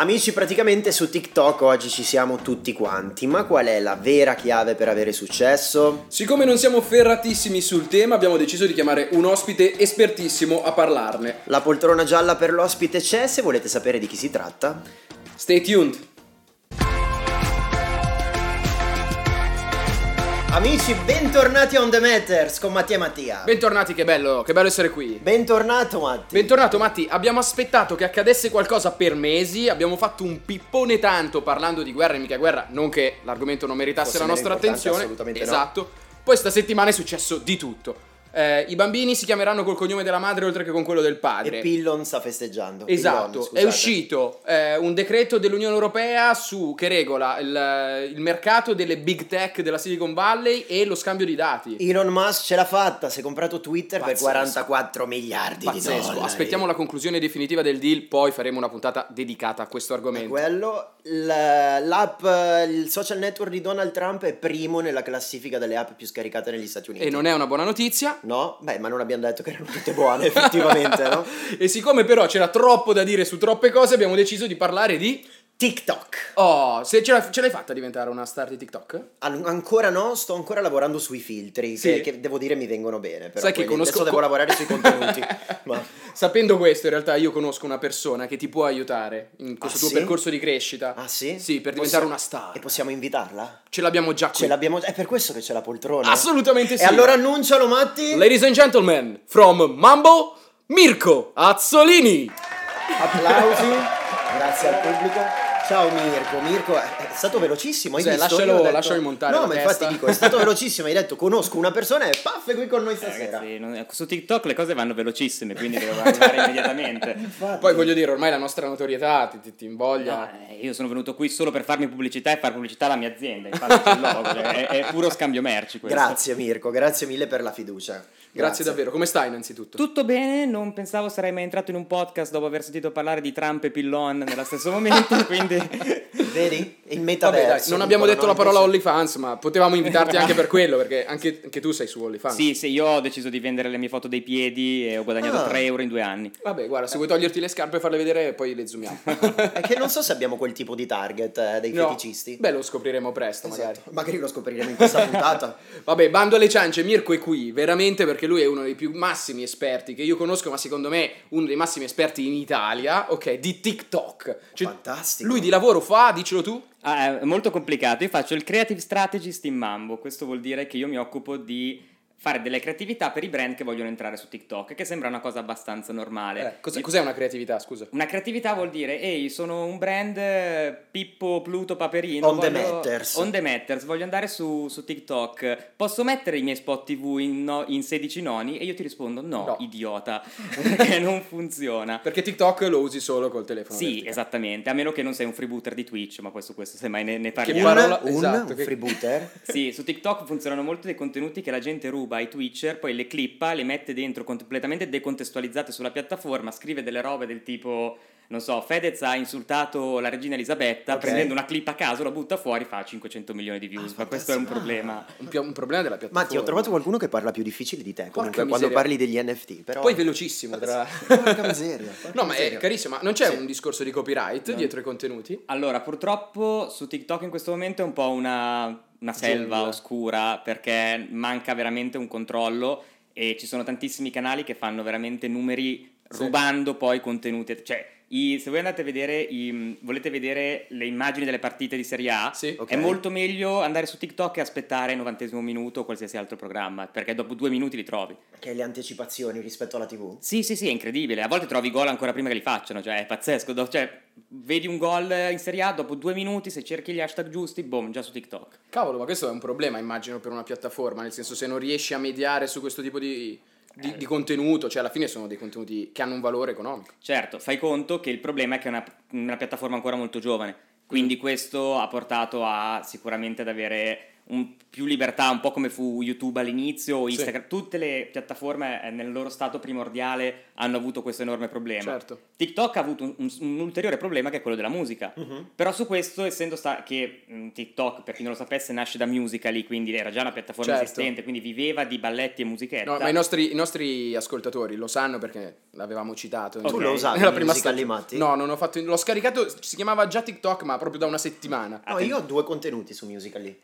Amici, praticamente su TikTok oggi ci siamo tutti quanti, ma qual è la vera chiave per avere successo? Siccome non siamo ferratissimi sul tema, abbiamo deciso di chiamare un ospite espertissimo a parlarne. La poltrona gialla per l'ospite c'è, se volete sapere di chi si tratta. Stay tuned. Amici, bentornati On The Matters con Mattia e Mattia. Bentornati, che bello, che bello essere qui. Bentornato Matti. Bentornato Matti, abbiamo aspettato che accadesse qualcosa per mesi, abbiamo fatto un pippone tanto parlando di guerra e mica guerra, non che l'argomento non meritasse Fosse la nostra attenzione. assolutamente no. esatto. Poi sta settimana è successo di tutto. Eh, I bambini si chiameranno col cognome della madre oltre che con quello del padre. E Pillon sta festeggiando. Esatto, Pillon, è uscito eh, un decreto dell'Unione Europea su, che regola il, il mercato delle big tech della Silicon Valley e lo scambio di dati. Elon Musk ce l'ha fatta, si è comprato Twitter Pazzesco. per 44 miliardi di Pazzesco, dollari. aspettiamo la conclusione definitiva del deal, poi faremo una puntata dedicata a questo È argomento. quello, l- l'app, il social network di Donald Trump è primo nella classifica delle app più scaricate negli Stati Uniti. E non è una buona notizia. No? Beh, ma non abbiamo detto che erano tutte buone, effettivamente, no? E siccome però c'era troppo da dire su troppe cose, abbiamo deciso di parlare di... TikTok. Oh, se ce, l'ha- ce l'hai fatta diventare una star di TikTok? An- ancora no, sto ancora lavorando sui filtri, Sì. che, che devo dire mi vengono bene. Però Sai che conosco- adesso devo lavorare sui contenuti. ma Sapendo questo, in realtà io conosco una persona che ti può aiutare in questo Ah, tuo sì? percorso di crescita. Ah sì? Sì, per diventare una star. E possiamo invitarla? Ce l'abbiamo già qui. Ce l'abbiamo È per questo che c'è la poltrona. Assolutamente sì. E allora annuncialo, Matti. Ladies and gentlemen, from Mambo, Mirko Azzolini. Applausi. Grazie al pubblico. Ciao Mirko, Mirko è stato velocissimo, hai Cos'è, visto? lascialo- detto- lascialo montare No, ma testa. infatti dico, è stato velocissimo, hai detto conosco una persona e paff è qui con noi Eh, stasera. ragazzi, non- su TikTok le cose vanno velocissime, quindi devo arrivare immediatamente. Infatti. Poi voglio dire, ormai la nostra notorietà ti, ti, ti invoglia. No, eh, io sono venuto qui solo per farmi pubblicità e fare pubblicità alla mia azienda, infatti c'è il logo, cioè, è, è puro scambio merci questo. Grazie Mirko, grazie mille per la fiducia. Grazie davvero. Come stai innanzitutto? Tutto bene, non pensavo sarei mai entrato in un podcast dopo aver sentito parlare di Trump e Pillon nello stesso momento, quindi... Vedi? Il Vabbè, metaverso. dai, non abbiamo detto la parola OnlyFans, ma potevamo invitarti anche per quello, perché anche, anche tu sei su OnlyFans. Sì, sì, io ho deciso di vendere le mie foto dei piedi e ho guadagnato Ah. 3 euro in due anni. Vabbè, guarda, se vuoi toglierti le scarpe e farle vedere, poi le zoomiamo. È che non so se abbiamo quel tipo di target eh, dei No. feticisti. Beh, lo scopriremo presto, magari. Esatto. Magari lo scopriremo in questa puntata. Vabbè, bando alle ciance, Mirko è qui, veramente perché lui è uno dei più massimi esperti che io conosco, ma secondo me uno dei massimi esperti in Italia, ok, di TikTok. Cioè, Fantastico. Lui di lavoro fa, dicelo tu? Ah, è molto complicato. Io faccio il creative strategist in Mambo. Questo vuol dire che io mi occupo di fare delle creatività per i brand che vogliono entrare su TikTok, che sembra una cosa abbastanza normale. Eh, cos'è, cos'è una creatività, scusa? Una creatività vuol dire, ehi, sono un brand eh, Pippo, Pluto, Paperino. On the voglio- matters. On the matters, voglio andare su, su TikTok. Posso mettere i miei spot TV in, no- in 16 noni? E io ti rispondo, no, No. idiota, perché non funziona. Perché TikTok lo usi solo col telefono. Sì, verticale. esattamente, a meno che non sei un freebooter di Twitch, ma poi su questo semmai ne, ne parliamo. parola- un, esatto, un che- freebooter. Sì, su TikTok funzionano molto dei contenuti che la gente ruba ai Twitcher, poi le clippa, le mette dentro completamente decontestualizzate sulla piattaforma, scrive delle robe del tipo, non so, Fedez ha insultato la regina Elisabetta, Ok. prendendo una clip a caso, la butta fuori, fa 500 milioni di views, ma questo è un problema. Un, pi- un problema della piattaforma. Matti, ho trovato qualcuno che parla più difficile di te comunque quando parli degli NFT. Però... Poi velocissimo, tra... Porca miseria. porca No, ma è carissimo, ma non c'è Sì. un discorso di copyright dietro i contenuti? Allora, purtroppo su TikTok in questo momento è un po' una, una selva Giungla. oscura perché manca veramente un controllo e ci sono tantissimi canali che fanno veramente numeri Sì. rubando poi contenuti. Cioè, i- se voi andate a vedere, i- volete vedere le immagini delle partite di Serie A, Sì. Ok. è molto meglio andare su TikTok e aspettare il novantesimo minuto o qualsiasi altro programma perché dopo due minuti li trovi. Che le anticipazioni rispetto alla TV. Sì, sì, sì, è incredibile. A volte trovi i gol ancora prima che li facciano, cioè è pazzesco. Do- Cioè, vedi un gol in Serie A, dopo due minuti, se cerchi gli hashtag giusti, boom, già su TikTok. Cavolo, ma questo è un problema, immagino, per una piattaforma, nel senso se non riesci a mediare su questo tipo di, di- di contenuto, cioè alla fine sono dei contenuti che hanno un valore economico. Certo, fai conto che il problema è che è una, una piattaforma ancora molto giovane, quindi questo ha portato a sicuramente ad avere un- più libertà, un po' come fu YouTube all'inizio o Sì. Instagram. Tutte le piattaforme eh, nel loro stato primordiale hanno avuto questo enorme problema. Certo. TikTok ha avuto un, un- un ulteriore problema che è quello della musica. Mhm. Però su questo, essendo sta- che mh, TikTok, per chi non lo sapesse, nasce da Musical.ly, quindi era già una piattaforma Certo. esistente, quindi viveva di balletti e musichetta. No, ma i nostri, i nostri ascoltatori lo sanno perché l'avevamo citato. Tu insomma, lo usavi nella prima Musical.ly. Matti? No, non ho fatto. L'ho scaricato. Si chiamava già TikTok, ma proprio da una settimana. No, io ho due contenuti su Musical.ly.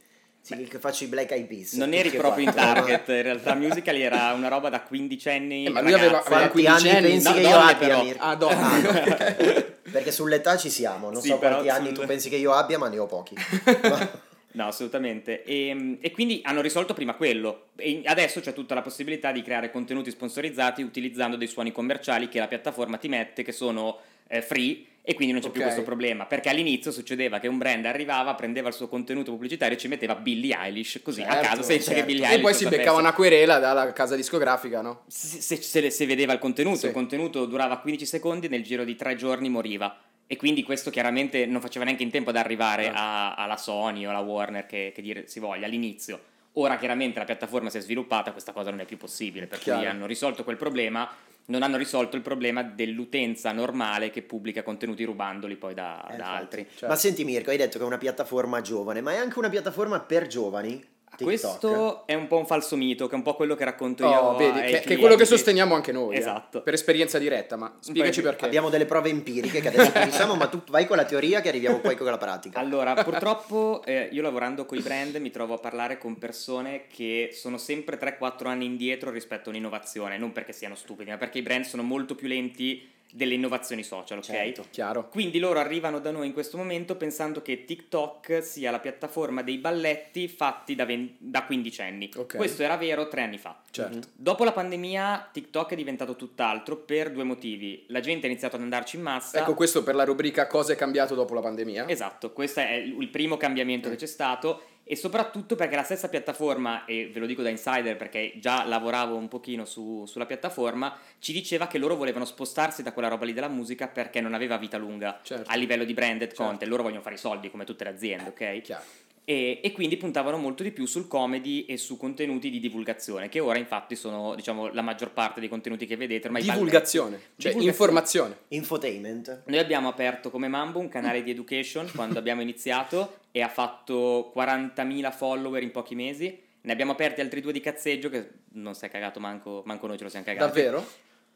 Sì, che faccio i Black Eyed Peas. Non eri proprio in quattro. target, in realtà Musical.ly era una roba da quindicenni. Eh, ma lui aveva- aveva Quanti anni 15 anni? pensi No, che io abbia, però. Mirko? Ah, donne. Ah, no, ok. Perché sull'età ci siamo, non Sì, so quanti anni sul- tu pensi che io abbia, ma ne ho pochi. No, assolutamente. E, e quindi hanno risolto prima quello. E adesso c'è tutta la possibilità di creare contenuti sponsorizzati utilizzando dei suoni commerciali che la piattaforma ti mette, che sono eh, free, e quindi non c'è più Ok. questo problema. Perché all'inizio succedeva che un brand arrivava, prendeva il suo contenuto pubblicitario e ci metteva Billie Eilish, così a Certo, caso, senza certo. che Billie E Eilish poi lo si sapesse. beccava una querela dalla casa discografica, no? se, se- se se vedeva il contenuto, Sì. il contenuto durava 15 secondi, nel giro di tre giorni moriva. E quindi questo chiaramente non faceva neanche in tempo ad arrivare Certo. a- alla Sony o alla Warner che, che dire si voglia all'inizio. Ora chiaramente la piattaforma si è sviluppata, questa cosa non è più possibile, per cui Chiaro. hanno risolto quel problema, non hanno risolto il problema dell'utenza normale che pubblica contenuti rubandoli poi da, Eh, da infatti. altri. Certo. Ma senti Mirko, hai detto che è una piattaforma giovane, ma è anche una piattaforma per giovani? TikTok? Questo è un po' un falso mito, che è un po' quello che racconto io. Oh, vedi, che, che è quello che sosteniamo anche noi. eh, Esatto. per esperienza diretta, ma spiegaci Beh, perché. Abbiamo delle prove empiriche che adesso ti diciamo, ma tu vai con la teoria che arriviamo poi con la pratica. Allora, purtroppo eh, io lavorando con i brand mi trovo a parlare con persone che sono sempre 3-4 anni indietro rispetto a un'innovazione, non perché siano stupidi, ma perché i brand sono molto più lenti delle innovazioni social, ok? Certo. Chiaro. Quindi loro arrivano da noi in questo momento pensando che TikTok sia la piattaforma dei balletti fatti da, ven- da quindicenni. Ok. Questo era vero tre anni fa. Certo. Dopo la pandemia TikTok è diventato tutt'altro per due motivi. La gente ha iniziato ad andarci in massa. Ecco questo per la rubrica cosa è cambiato dopo la pandemia. Esatto, questo è il il primo cambiamento che c'è stato e soprattutto perché la stessa piattaforma, e ve lo dico da insider perché già lavoravo un pochino su- sulla piattaforma, ci diceva che loro volevano spostarsi da quella roba lì della musica perché non aveva vita lunga Certo. a livello di branded Certo. content, loro vogliono fare i soldi come tutte le aziende, ok? Chiaro. E, e quindi puntavano molto di più sul comedy e su contenuti di divulgazione, che ora infatti sono diciamo la maggior parte dei contenuti che vedete ormai Divulgazione, cioè Divulgazione. informazione. Infotainment. noi abbiamo aperto come Mambo un canale di education quando abbiamo iniziato e ha fatto 40.000 follower in pochi mesi. Ne abbiamo aperti altri due di cazzeggio che non si è cagato manco, manco noi ce lo siamo cagati. Davvero?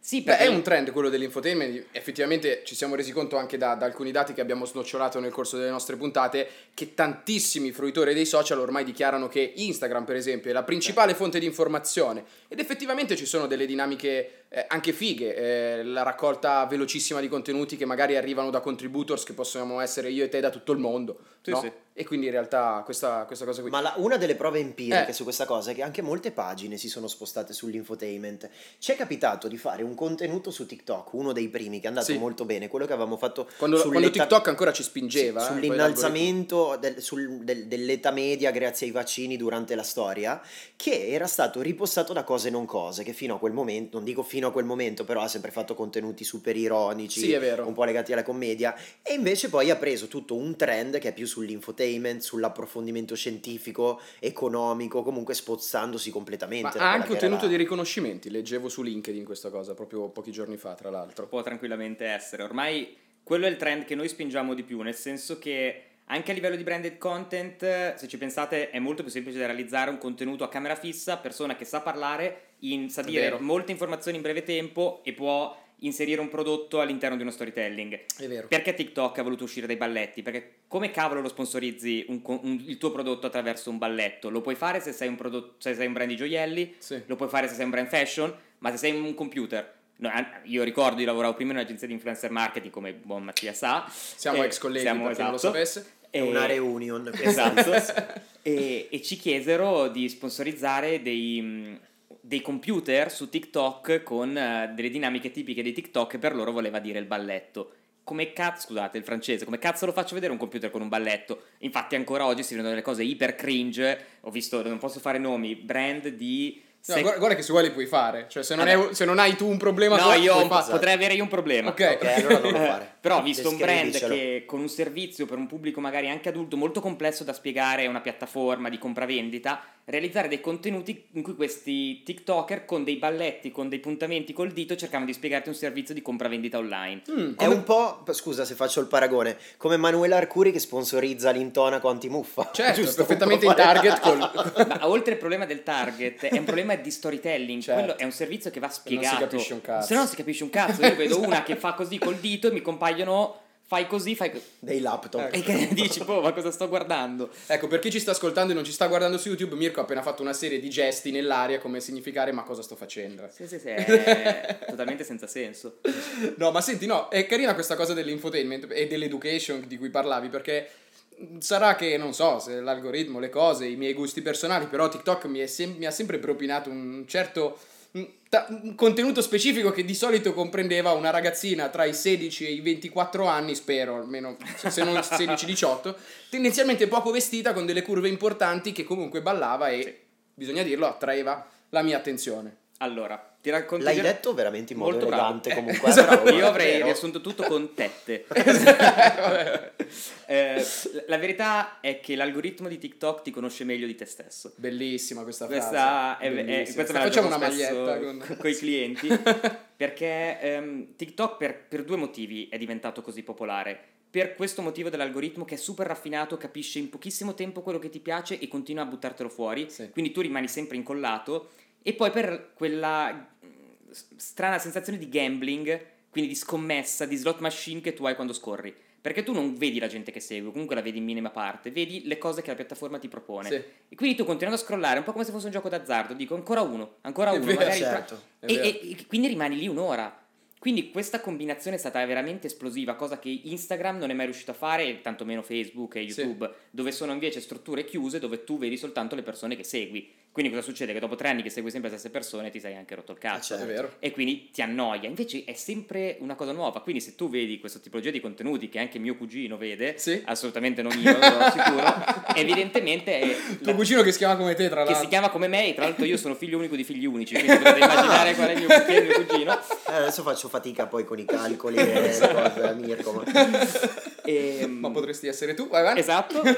Sì, Beh, perché è un trend quello dell'infotainment, effettivamente ci siamo resi conto anche da, da alcuni dati che abbiamo snocciolato nel corso delle nostre puntate che tantissimi fruitori dei social ormai dichiarano che Instagram per esempio è la principale fonte di informazione. Ed effettivamente ci sono delle dinamiche eh, anche fighe, eh, la raccolta velocissima di contenuti che magari arrivano da contributors che possiamo essere io e te da tutto il mondo, Sì, no? sì. E quindi in realtà questa, questa cosa qui... Ma la- una delle prove empiriche Eh. su questa cosa è che anche molte pagine si sono spostate sull'infotainment. Ci è capitato di fare un contenuto su TikTok, uno dei primi che è andato Sì. molto bene, quello che avevamo fatto Quando, quando TikTok ancora ci spingeva... sì, eh, sull'innalzamento del- sul- del- dell'età media grazie ai vaccini durante la storia, che era stato ripostato da cose non cose, che fino a quel momento, non dico fino a quel momento, però ha sempre fatto contenuti super ironici, Sì, è vero. un po' legati alla commedia, e invece poi ha preso tutto un trend che è più sull'infotainment, sull'approfondimento scientifico, economico, comunque spozzandosi completamente. Ma ha anche ottenuto la- dei riconoscimenti, leggevo su LinkedIn questa cosa proprio pochi giorni fa, tra l'altro. può tranquillamente essere. Ormai quello è il trend che noi spingiamo di più, nel senso che anche a livello di branded content, se ci pensate, è molto più semplice da realizzare un contenuto a camera fissa, persona che sa parlare, in- sa È dire vero. molte informazioni in breve tempo e può inserire un prodotto all'interno di uno storytelling. È vero. Perché TikTok ha voluto uscire dai balletti? Perché come cavolo lo sponsorizzi un un- il tuo prodotto attraverso un balletto? Lo puoi fare se sei un, prodotto, se sei un brand di gioielli, Sì. lo puoi fare se sei un brand fashion, ma se sei un computer. no, io ricordo, io lavoravo prima in un'agenzia di influencer marketing, come buon Mattia sa. Siamo ex colleghi, siamo- per chi non lo esatto. sapesse. È una reunion. Esatto. e, e ci chiesero di sponsorizzare dei, mh, dei computer su TikTok con eh, delle dinamiche tipiche di TikTok e per loro voleva dire il balletto. Come cazzo, scusate il francese, come cazzo lo faccio vedere un computer con un balletto? Infatti ancora oggi si vedono delle cose iper cringe, ho visto, non posso fare nomi, brand di No, Se- guarda, che se vuoi li puoi fare. Cioè, se non, Vabbè. è- se non hai tu un problema, No, tu- io fare. potrei avere io un problema. Ok. Ok, allora non lo fare. Però ho visto un brand che con un servizio per un pubblico magari anche adulto molto complesso da spiegare una piattaforma di compravendita, realizzare dei contenuti in cui questi TikToker con dei balletti, con dei puntamenti col dito cercavano di spiegarti un servizio di compravendita online. Mm, È come- un po', scusa se faccio il paragone, come Manuela Arcuri che sponsorizza l'intonaco antimuffa. Certo, Giusto? perfettamente in target col... Ma oltre al problema del target, è un problema di storytelling. Certo. Quello è un servizio che va non si spiegato. capisce un cazzo. Se no non si capisce un cazzo. Io vedo una che fa così col dito e mi compaiono. Fai così, fai così. Dei laptop. E che dici, boh, ma cosa sto guardando? Ecco, per chi ci sta ascoltando e non ci sta guardando su YouTube, Mirko ha appena fatto una serie di gesti nell'aria come significare ma cosa sto facendo. Sì, sì, sì, è totalmente senza senso. No, ma senti, no, è carina questa cosa dell'infotainment e dell'education di cui parlavi perché sarà che, non so, se l'algoritmo, le cose, i miei gusti personali, però TikTok mi, è sem- mi ha sempre propinato un certo un ta- un contenuto specifico che di solito comprendeva una ragazzina tra i 16 e i 24 anni, spero, almeno se non 16-18, tendenzialmente poco vestita con delle curve importanti che comunque ballava e, bisogna dirlo, attraeva la mia attenzione. Allora, ti racconto. L'hai detto veramente in modo Molto bravo. elegante Eh, comunque. esatto. però, Io avrei vero. riassunto tutto con tette. Eh, la verità è che l'algoritmo di TikTok ti conosce meglio di te stesso. Bellissima questa, Questa frase. è, è- Bellissima. questa me la Facciamo una maglietta con... co- coi clienti perché ehm, TikTok per, per due motivi è diventato così popolare. Per questo motivo dell'algoritmo che è super raffinato, capisce in pochissimo tempo quello che ti piace e continua a buttartelo fuori, Sì. quindi tu rimani sempre incollato e poi per quella mm, strana sensazione di gambling, quindi di scommessa, di slot machine che tu hai quando scorri. Perché tu non vedi la gente che segue, comunque la vedi in minima parte, vedi le cose che la piattaforma ti propone. Sì. E quindi tu continuando a scrollare, un po' come se fosse un gioco d'azzardo, dico ancora uno, ancora È uno, vero, magari certo. È e, e- e quindi rimani lì un'ora. Quindi questa combinazione è stata veramente esplosiva, cosa che Instagram non è mai riuscito a fare, tantomeno Facebook e Sì. YouTube, dove sono invece strutture chiuse dove tu vedi soltanto le persone che segui. Quindi cosa succede? Che dopo tre anni che segui sempre le stesse persone ti sei anche rotto il cazzo. Ah, certo. È vero. E quindi ti annoia. Invece è sempre una cosa nuova. Quindi se tu vedi questa tipologia di contenuti che anche mio cugino vede, Sì. assolutamente non io, lo assicuro, evidentemente è Tuo la- cugino che si chiama come te, tra che l'altro. si chiama come me e tra l'altro io sono figlio unico di figli unici, quindi potete immaginare qual è il mio, il mio cugino. Eh, adesso faccio fatica poi con i calcoli e le cose, Mirko. ma- E, Ma potresti essere tu, vai avanti. Esatto, e,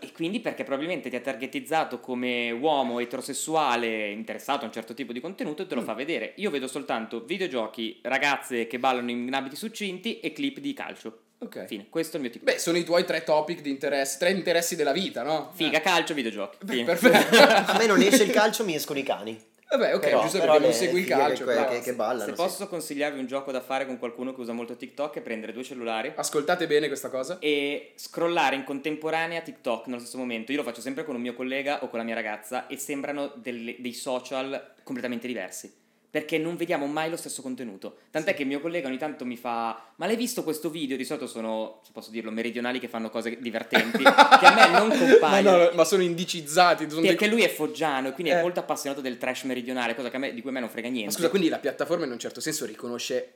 e quindi perché probabilmente ti ha targetizzato come uomo eterosessuale interessato a un certo tipo di contenuto e te lo Mm. fa vedere. Io vedo soltanto videogiochi, ragazze che ballano in abiti succinti e clip di calcio. Ok. Fine, questo è il mio TikTok. Beh, sono i tuoi tre topic di interesse, tre interessi della vita, no? Figa, calcio, videogiochi. Eh, Fine. perfetto. A me non esce il calcio, mi escono i cani. Vabbè, ok, Però- giusto però perché non segui il calcio. che- che- che ballano. Se sì. posso consigliarvi un gioco da fare con qualcuno che usa molto TikTok è prendere due cellulari Ascoltate bene questa cosa. e scrollare in contemporanea TikTok nello stesso momento. Io lo faccio sempre con un mio collega o con la mia ragazza e sembrano delle- dei social completamente diversi. Perché non vediamo mai lo stesso contenuto. Tant'è che il mio collega ogni tanto mi fa: Ma l'hai visto questo video? Di solito sono, se posso dirlo, meridionali che fanno cose divertenti. che a me non Ma, compaiono. no, ma sono indicizzati. Sono dei- Perché lui è foggiano e quindi Eh. è molto appassionato del trash meridionale, cosa che a me- di cui a me non frega Ma niente. scusa, quindi la piattaforma in un certo senso riconosce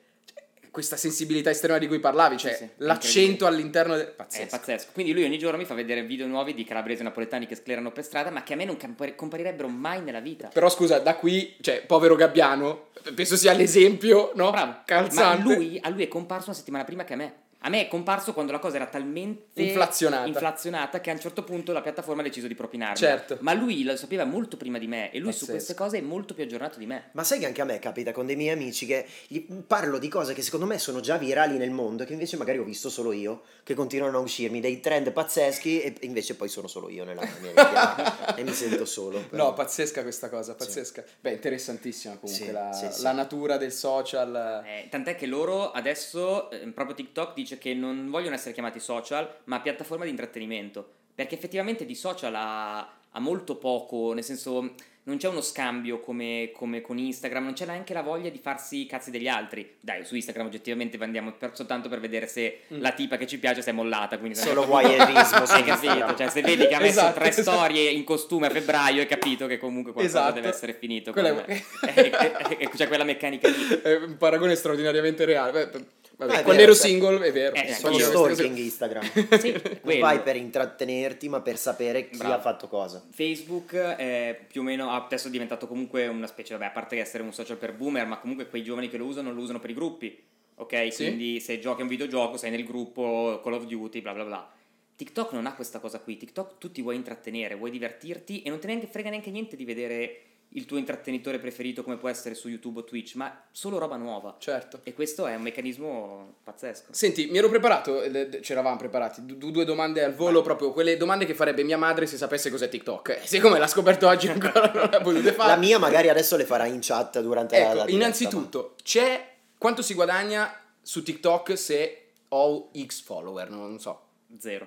questa sensibilità estrema di cui parlavi, cioè Sì, sì, l'accento all'interno del... È Pazzesco. pazzesco. Quindi lui ogni giorno mi fa vedere video nuovi di calabresi e napoletani che sclerano per strada, ma che a me non compar- comparirebbero mai nella vita. Però scusa, da qui, cioè, povero Gabbiano, penso sia l'esempio, no? Bravo. Calzante. Ma lui, a lui è comparso una settimana prima che a me. A me è comparso quando la cosa era talmente Inflazionata. inflazionata che a un certo punto la piattaforma ha deciso di propinarla. Certo. Ma lui lo sapeva molto prima di me e lui su Pazzesco. queste cose è molto più aggiornato di me. Ma sai che anche a me capita con dei miei amici che gli parlo di cose che secondo me sono già virali nel mondo e che invece magari ho visto solo io, che continuano a uscirmi, dei trend pazzeschi e invece poi sono solo io nella mia vita e mi sento solo. però. No, pazzesca questa cosa, pazzesca. Beh, interessantissima comunque Sì, la, sì, sì. la natura del social. Eh, tant'è che loro adesso, eh, proprio TikTok dice che non vogliono essere chiamati social, ma piattaforma di intrattenimento. Perché effettivamente di social ha, ha molto poco, nel senso non c'è uno scambio come, come con Instagram, non c'è neanche la voglia di farsi i cazzi degli altri. Dai, su Instagram oggettivamente andiamo per- soltanto per vedere se Mm. la tipa che ci piace si è mollata. Quindi Solo voyeurismo Hai capito? Cioè, se vedi che ha messo Esatto, tre esatto. storie in costume a febbraio, hai capito che comunque qualcosa Esatto. deve essere finito. Quella con- è- e- e- e- e c'è quella meccanica lì. È un paragone straordinariamente reale. Beh, Vabbè, No, è quando vero, ero cioè- single è vero. Eh, cose. stalking Instagram. Sì, Non vai per intrattenerti, ma per sapere chi Bravo. ha fatto cosa. Facebook è più o meno adesso è diventato comunque una specie, vabbè, a parte che essere un social per boomer, ma comunque quei giovani che lo usano lo usano per i gruppi. Ok? Sì. Quindi se giochi a un videogioco, sei nel gruppo Call of Duty, bla bla bla. TikTok non ha questa cosa qui. TikTok tu ti vuoi intrattenere, vuoi divertirti e non te ne frega neanche niente di vedere il tuo intrattenitore preferito come può essere su YouTube o Twitch, ma solo roba nuova. Certo. E questo è un meccanismo pazzesco. Senti, mi ero preparato, eh, ci eravamo preparati, du- due domande al volo, proprio quelle domande che farebbe mia madre se sapesse cos'è TikTok. Eh, siccome l'ha scoperto oggi ancora non l'ha volute fare. La mia magari adesso le farà in chat durante la- la Ecco, diretta, innanzitutto, c'è quanto si guadagna su TikTok se ho X follower, non so. Zero.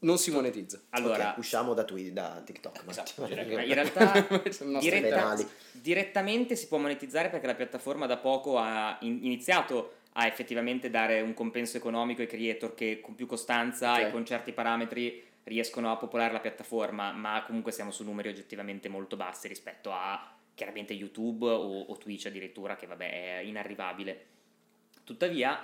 Non si monetizza. Allora, Ok, usciamo da, Twi- da TikTok. Esatto, Ma in realtà diretta- direttamente si può monetizzare perché la piattaforma da poco ha in- iniziato a effettivamente dare un compenso economico ai creator che con più costanza Ok. e con certi parametri riescono a popolare la piattaforma, ma comunque siamo su numeri oggettivamente molto bassi rispetto a chiaramente YouTube o, o Twitch addirittura che vabbè è inarrivabile. Tuttavia,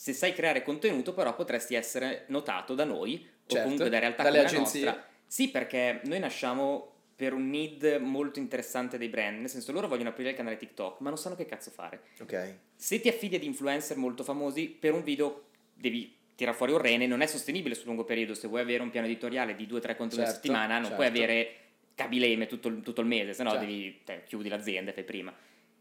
se sai creare contenuto però potresti essere notato da noi o Certo, comunque da realtà dalle come la agenzie. nostra. Sì, perché noi nasciamo per un need molto interessante dei brand, nel senso loro vogliono aprire il canale TikTok, ma non sanno che cazzo fare. Ok. Se ti affidi ad influencer molto famosi, per un video devi tirare fuori un rene, non è sostenibile sul lungo periodo, se vuoi avere un piano editoriale di 2-3 contenuti a Certo, settimana, non certo. puoi avere cabileme tutto, il- tutto il mese, se no Certo. devi, te, chiudi l'azienda fai prima.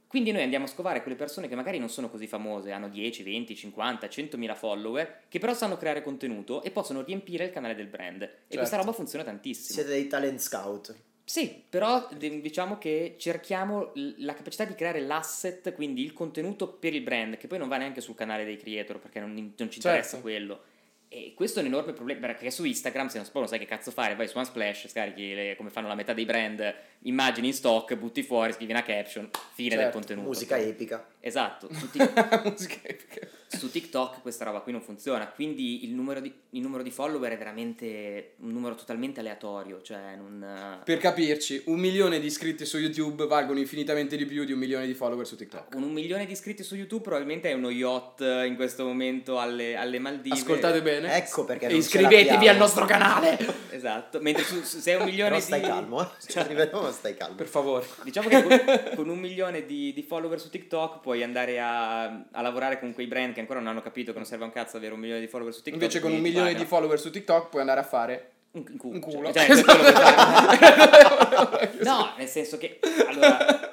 Quindi noi andiamo a scovare quelle persone che magari non sono così famose, hanno 10, 20, 50, 100.000 follower, che però sanno creare contenuto e possono riempire il canale del brand. E questa Certo. roba funziona tantissimo. Siete dei talent scout. Sì, però diciamo che cerchiamo la capacità di creare l'asset, quindi il contenuto per il brand, che poi non va neanche sul canale dei creator perché non, non ci interessa Certo. quello. E questo è un enorme problema perché su Instagram, se non, non sai che cazzo fare, vai su Unsplash, scarichi le- come fanno la metà dei brand, immagini in stock, butti fuori, scrivi una caption, fine del Certo, contenuto. Musica epica. Esatto, su, Tik- Musica epica. su TikTok questa roba qui non funziona, quindi il numero, di, il numero di follower è veramente un numero totalmente aleatorio, cioè non... Per capirci, un milione di iscritti su YouTube valgono infinitamente di più di un milione di follower su TikTok. Con un milione di iscritti su YouTube probabilmente è uno yacht in questo momento alle, alle Maldive. Ascoltate bene. Ecco perché non iscrivetevi al nostro canale. Esatto, mentre su, su- se è un milione Però stai di... calmo, eh. Ci Cioè, arriveremo, ma stai calmo. Per favore. Diciamo che con, con un milione di, di follower su TikTok puoi andare a, a lavorare con quei brand che ancora non hanno capito che non serve a un cazzo avere un milione di follower su TikTok. Invece con un milione di follower su TikTok puoi andare a fare Un, un culo. un culo. Cioè, puoi fare. no, nel senso che... Allora,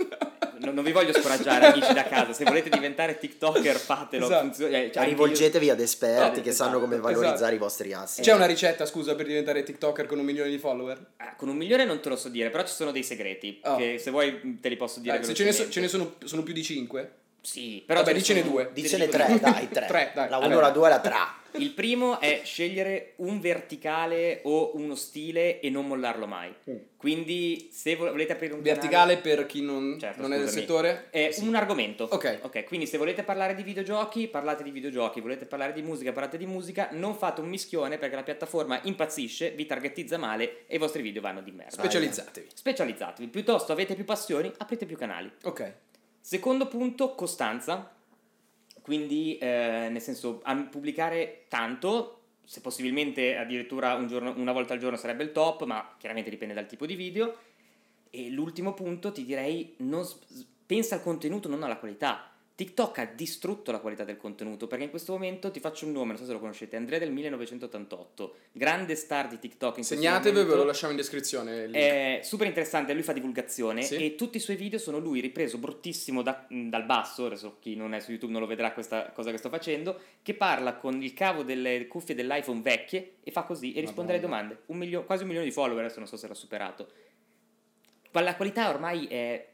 non, vi voglio scoraggiare amici da casa, se volete diventare TikToker fatelo. Esatto. eh, cioè, Rivolgetevi ad esperti No, che sanno come esatto. valorizzare i vostri assi. C'è una ricetta, scusa, per diventare TikToker con un milione di follower? ah, con un milione non te lo so dire, però ci sono dei segreti Oh. che se vuoi te li posso dire Dai, se ce ne, so- ce ne sono, sono più di 5? Sì, però Vabbè, ce ne dicene sono- due. Dicene tre, dai, tre. Tre, dai. La 1, Allora. la 2 la 3. Il primo è scegliere un verticale o uno stile e non mollarlo mai. Mm. Quindi se vo- volete aprire un Verticale per chi non, Certo, non è del settore? canale, è Sì. un argomento. Ok. Ok, quindi se volete parlare di videogiochi, parlate di videogiochi, volete parlare di musica, parlate di musica, non fate un mischione perché la piattaforma impazzisce, vi targettizza male e i vostri video vanno di merda. Specializzatevi. Specializzatevi, piuttosto avete più passioni, aprite più canali. Ok. Secondo punto, costanza. Quindi, eh, nel senso, pubblicare tanto, se possibilmente addirittura un giorno- una volta al giorno sarebbe il top, ma chiaramente dipende dal tipo di video. E l'ultimo punto ti direi, non pensa al contenuto, non alla qualità. TikTok ha distrutto la qualità del contenuto perché in questo momento ti faccio un nome, non so se lo conoscete, Andrea del 1988, grande star di TikTok in Segnatevi, ve lo lasciamo in descrizione. È super interessante, lui fa divulgazione Sì. e tutti i suoi video sono lui ripreso bruttissimo da- dal basso, adesso chi non è su YouTube non lo vedrà questa cosa che sto facendo, che parla con il cavo delle cuffie dell'iPhone vecchie e fa così e risponde alle Madonna. domande. Un milio- quasi un milione di follower, adesso non so se l'ha superato. Ma La qualità ormai è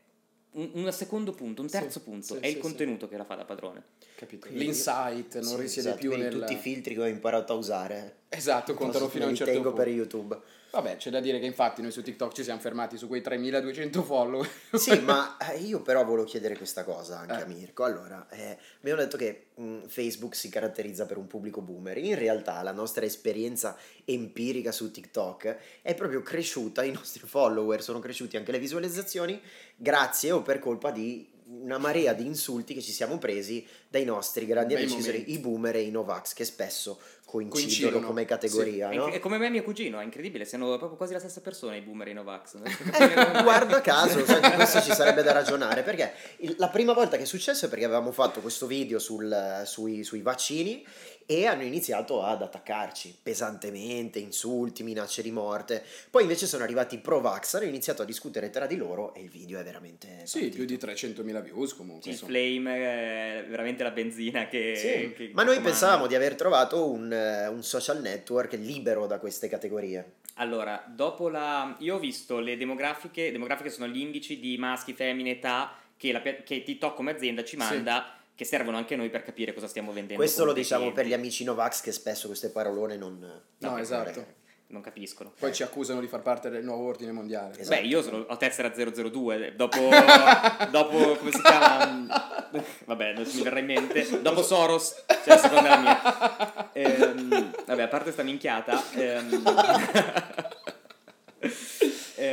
un, un secondo punto, un Sì, terzo punto, sì, è sì, il sì. contenuto che la fa da padrone. Capito. Quindi- L'insight non Sì, risiede esatto, più nel... Tutti i filtri che ho imparato a usare. Esatto, contano fino a un certo tengo punto. per YouTube. Vabbè, c'è da dire che infatti noi su TikTok ci siamo fermati su quei 3200 follower. Sì, ma eh, io però volevo chiedere questa cosa anche Eh. a Mirko. Allora, eh, abbiamo detto che mh, Facebook si caratterizza per un pubblico boomer. In realtà la nostra esperienza empirica su TikTok è proprio cresciuta, i nostri follower sono cresciuti anche le visualizzazioni grazie o per colpa di una marea di insulti che ci siamo presi dai nostri grandi Bei amici, i boomer e i Novax, che spesso coincidono, Coincidono, come categoria, È, no? è come me e mio cugino, è incredibile, siamo proprio quasi la stessa persona i boomer e i Novax. Eh, guarda caso, di questo ci sarebbe da ragionare perché il- la prima volta che è successo è perché avevamo fatto questo video sul- sui, sui vaccini e hanno iniziato ad attaccarci pesantemente, insulti, minacce di morte. Poi invece sono arrivati i pro-vax, hanno iniziato a discutere tra di loro e il video è veramente... Sì, partito. più di 300.000 views comunque. Sì, insomma. Flame è veramente la benzina che... Sì, che ma noi comanda. pensavamo di aver trovato un, eh, un social network libero da queste categorie. Allora, dopo la... Io ho visto le demografiche, demografiche sono gli indici di maschi, femmine, età che, la, che TikTok come azienda ci manda, che servono anche a noi per capire cosa stiamo vendendo. Questo lo diciamo per gli amici Novax che spesso queste parolone non... No, esatto. Non capiscono. Poi ci accusano di far parte del nuovo ordine mondiale. Esatto. Beh, io sono, ho tessera 002, dopo, dopo come si chiama? Vabbè, non mi verrà in mente. Dopo Soros, cioè la seconda la mia. Ehm, vabbè, a parte sta minchiata. ehm,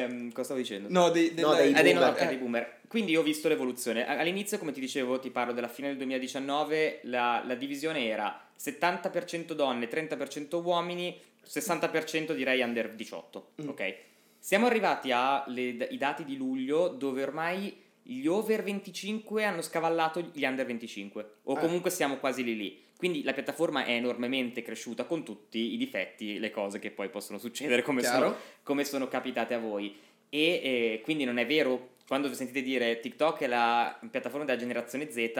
ehm, cosa stavo dicendo? No, dei, No, dei Ah, dei, no, boomer. ok, dei boomer. Quindi io ho visto l'evoluzione. All'inizio, come ti dicevo, ti parlo della fine del 2019, la, la divisione era 70% donne, 30% uomini, 60% direi under 18. Mm. Ok. Siamo arrivati ai dati di luglio dove ormai gli over 25 hanno scavallato gli under 25 o Ah. comunque siamo quasi lì lì. Quindi la piattaforma è enormemente cresciuta con tutti i difetti, le cose che poi possono succedere come sono come sono capitate a voi. E eh, quindi non è vero, quando sentite dire TikTok è la piattaforma della generazione Z,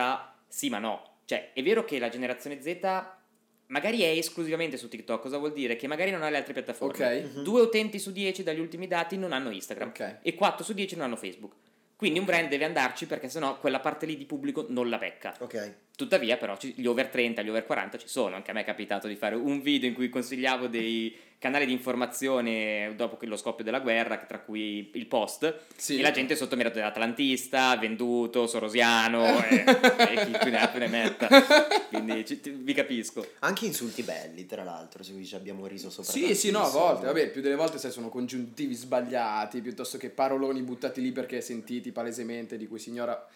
sì ma no. Cioè, è vero che la generazione Z magari è esclusivamente su TikTok, cosa vuol dire? Che magari non ha le altre piattaforme. Ok. Mhm. Due utenti su 10 dagli ultimi dati non hanno Instagram Ok. e 4 su 10 non hanno Facebook. Quindi un brand deve andarci perché sennò quella parte lì di pubblico non la becca. Ok. Tuttavia, però, gli over 30, gli over 40 ci sono. Anche a me è capitato di fare un video in cui consigliavo dei canali di informazione dopo che- lo scoppio della guerra, tra cui il post. Sì. E la gente sotto mi era dell'Atlantista, venduto, sorosiano, e, e chi più ne ha più ne metta. Quindi ci- ti- vi capisco. Anche insulti belli, tra l'altro, su cui ci abbiamo riso sopra. Sì, sì, no, a volte, vabbè, più delle volte sai, sono congiuntivi sbagliati, piuttosto che paroloni buttati lì perché sentiti palesemente, di cui si ignora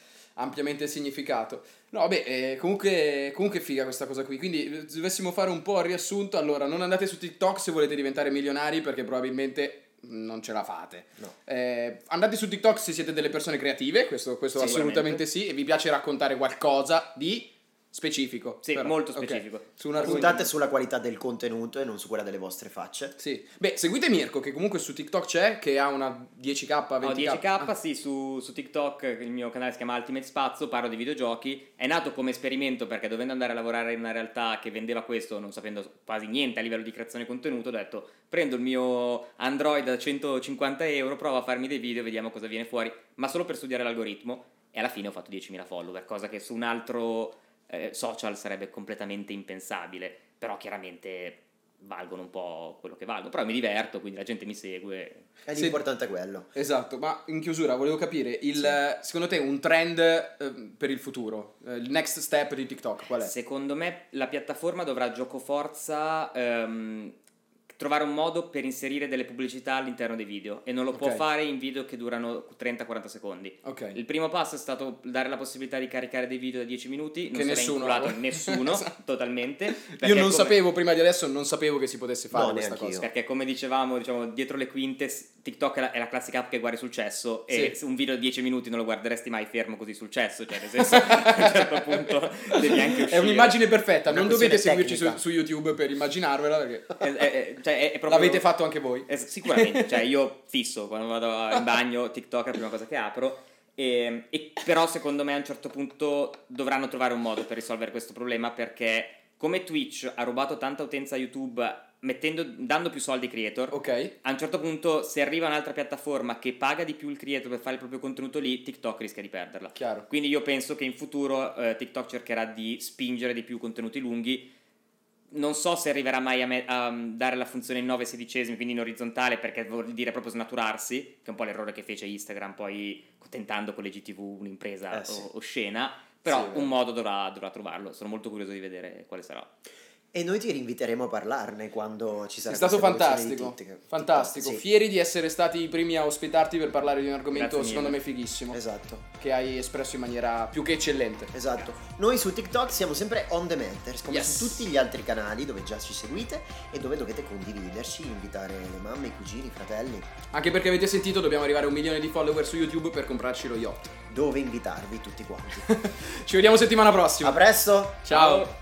ampiamente significato. No, vabbè, eh, comunque, comunque figa questa cosa qui, quindi eh, se dovessimo fare un po' il riassunto, allora, non andate su TikTok se volete diventare milionari perché probabilmente non ce la fate. No. Eh, andate su TikTok se siete delle persone creative, questo, questo assolutamente sì, e vi piace raccontare qualcosa di specifico. Sì, però. molto specifico. Su un argomento. Puntate sulla qualità del contenuto e non su quella delle vostre facce. Sì. Beh, seguite Mirko che comunque su TikTok c'è, che ha una 10k, 20k. Ho 10k, Ah, sì, su, su TikTok il mio canale si chiama Ultimate Spazio, parlo di videogiochi. È nato come esperimento perché dovendo andare a lavorare in una realtà che vendeva questo, non sapendo quasi niente a livello di creazione contenuto, ho detto prendo il mio Android da 150 euro, provo a farmi dei video, vediamo cosa viene fuori, ma solo per studiare l'algoritmo. E alla fine ho fatto 10.000 follower, cosa che su un altro eh, social sarebbe completamente impensabile. Però chiaramente valgono un po' quello che valgono. Però mi diverto, quindi la gente mi segue. E Sì. l'importante è quello. Esatto, ma in chiusura volevo capire, il, Sì. eh, secondo te un trend eh, per il futuro? Eh, il next step di TikTok qual è? Secondo me la piattaforma dovrà gioco forza ehm, trovare un modo per inserire delle pubblicità all'interno dei video e non lo può Ok. fare in video che durano 30-40 secondi. Ok. Il primo passo è stato dare la possibilità di caricare dei video da 10 minuti, non Che nessuno ha- nessuno, Esatto. totalmente. Io non come- sapevo, prima di adesso, non sapevo che si potesse fare No, questa cosa. Perché come dicevamo, diciamo, dietro le quinte, TikTok è la, è la classica app che guardi sul cesso e Sì. se un video da 10 minuti non lo guarderesti mai fermo così sul cesso, cioè nel senso a un certo punto devi anche uscire. È un'immagine perfetta, Una non dovete seguirci su, su YouTube per immaginarvela perché È- è- è- cioè, è- è proprio- l'avete fatto anche voi. Eh, sicuramente, cioè io fisso quando vado in bagno TikTok è la prima cosa che apro. E, e però secondo me a un certo punto dovranno trovare un modo per risolvere questo problema perché come Twitch ha rubato tanta utenza a YouTube mettendo, dando più soldi ai creator, Ok? a un certo punto se arriva un'altra piattaforma che paga di più il creator per fare il proprio contenuto lì, TikTok rischia di perderla. Chiaro. Quindi io penso che in futuro eh, TikTok cercherà di spingere di più contenuti lunghi. Non so se arriverà mai a, me- a mm, dare la funzione in 9 sedicesimi, quindi in orizzontale, perché vuol dire proprio snaturarsi, che è un po' l'errore che fece Instagram, poi tentando con le GTV un'impresa Eh, sì. o- oscena. Però Sì, un modo dovrà, dovrà trovarlo. Sono molto curioso di vedere quale sarà. E noi ti rinviteremo a parlarne quando ci sarà È stato fantastico, di TikTok. fantastico. Sì, Fieri di essere stati i primi a ospitarti per parlare di un argomento Grazie secondo me fighissimo, Esatto, che hai espresso in maniera più che eccellente. esatto. Noi su TikTok siamo sempre on the matters, come Yes. su tutti gli altri canali dove già ci seguite e dove dovete condividerci, invitare le mamme, i cugini, i fratelli, Anche perché avete sentito, dobbiamo arrivare a un milione di follower su YouTube per comprarci lo yacht. dove invitarvi tutti quanti. Ci vediamo settimana prossima. A presto! Ciao.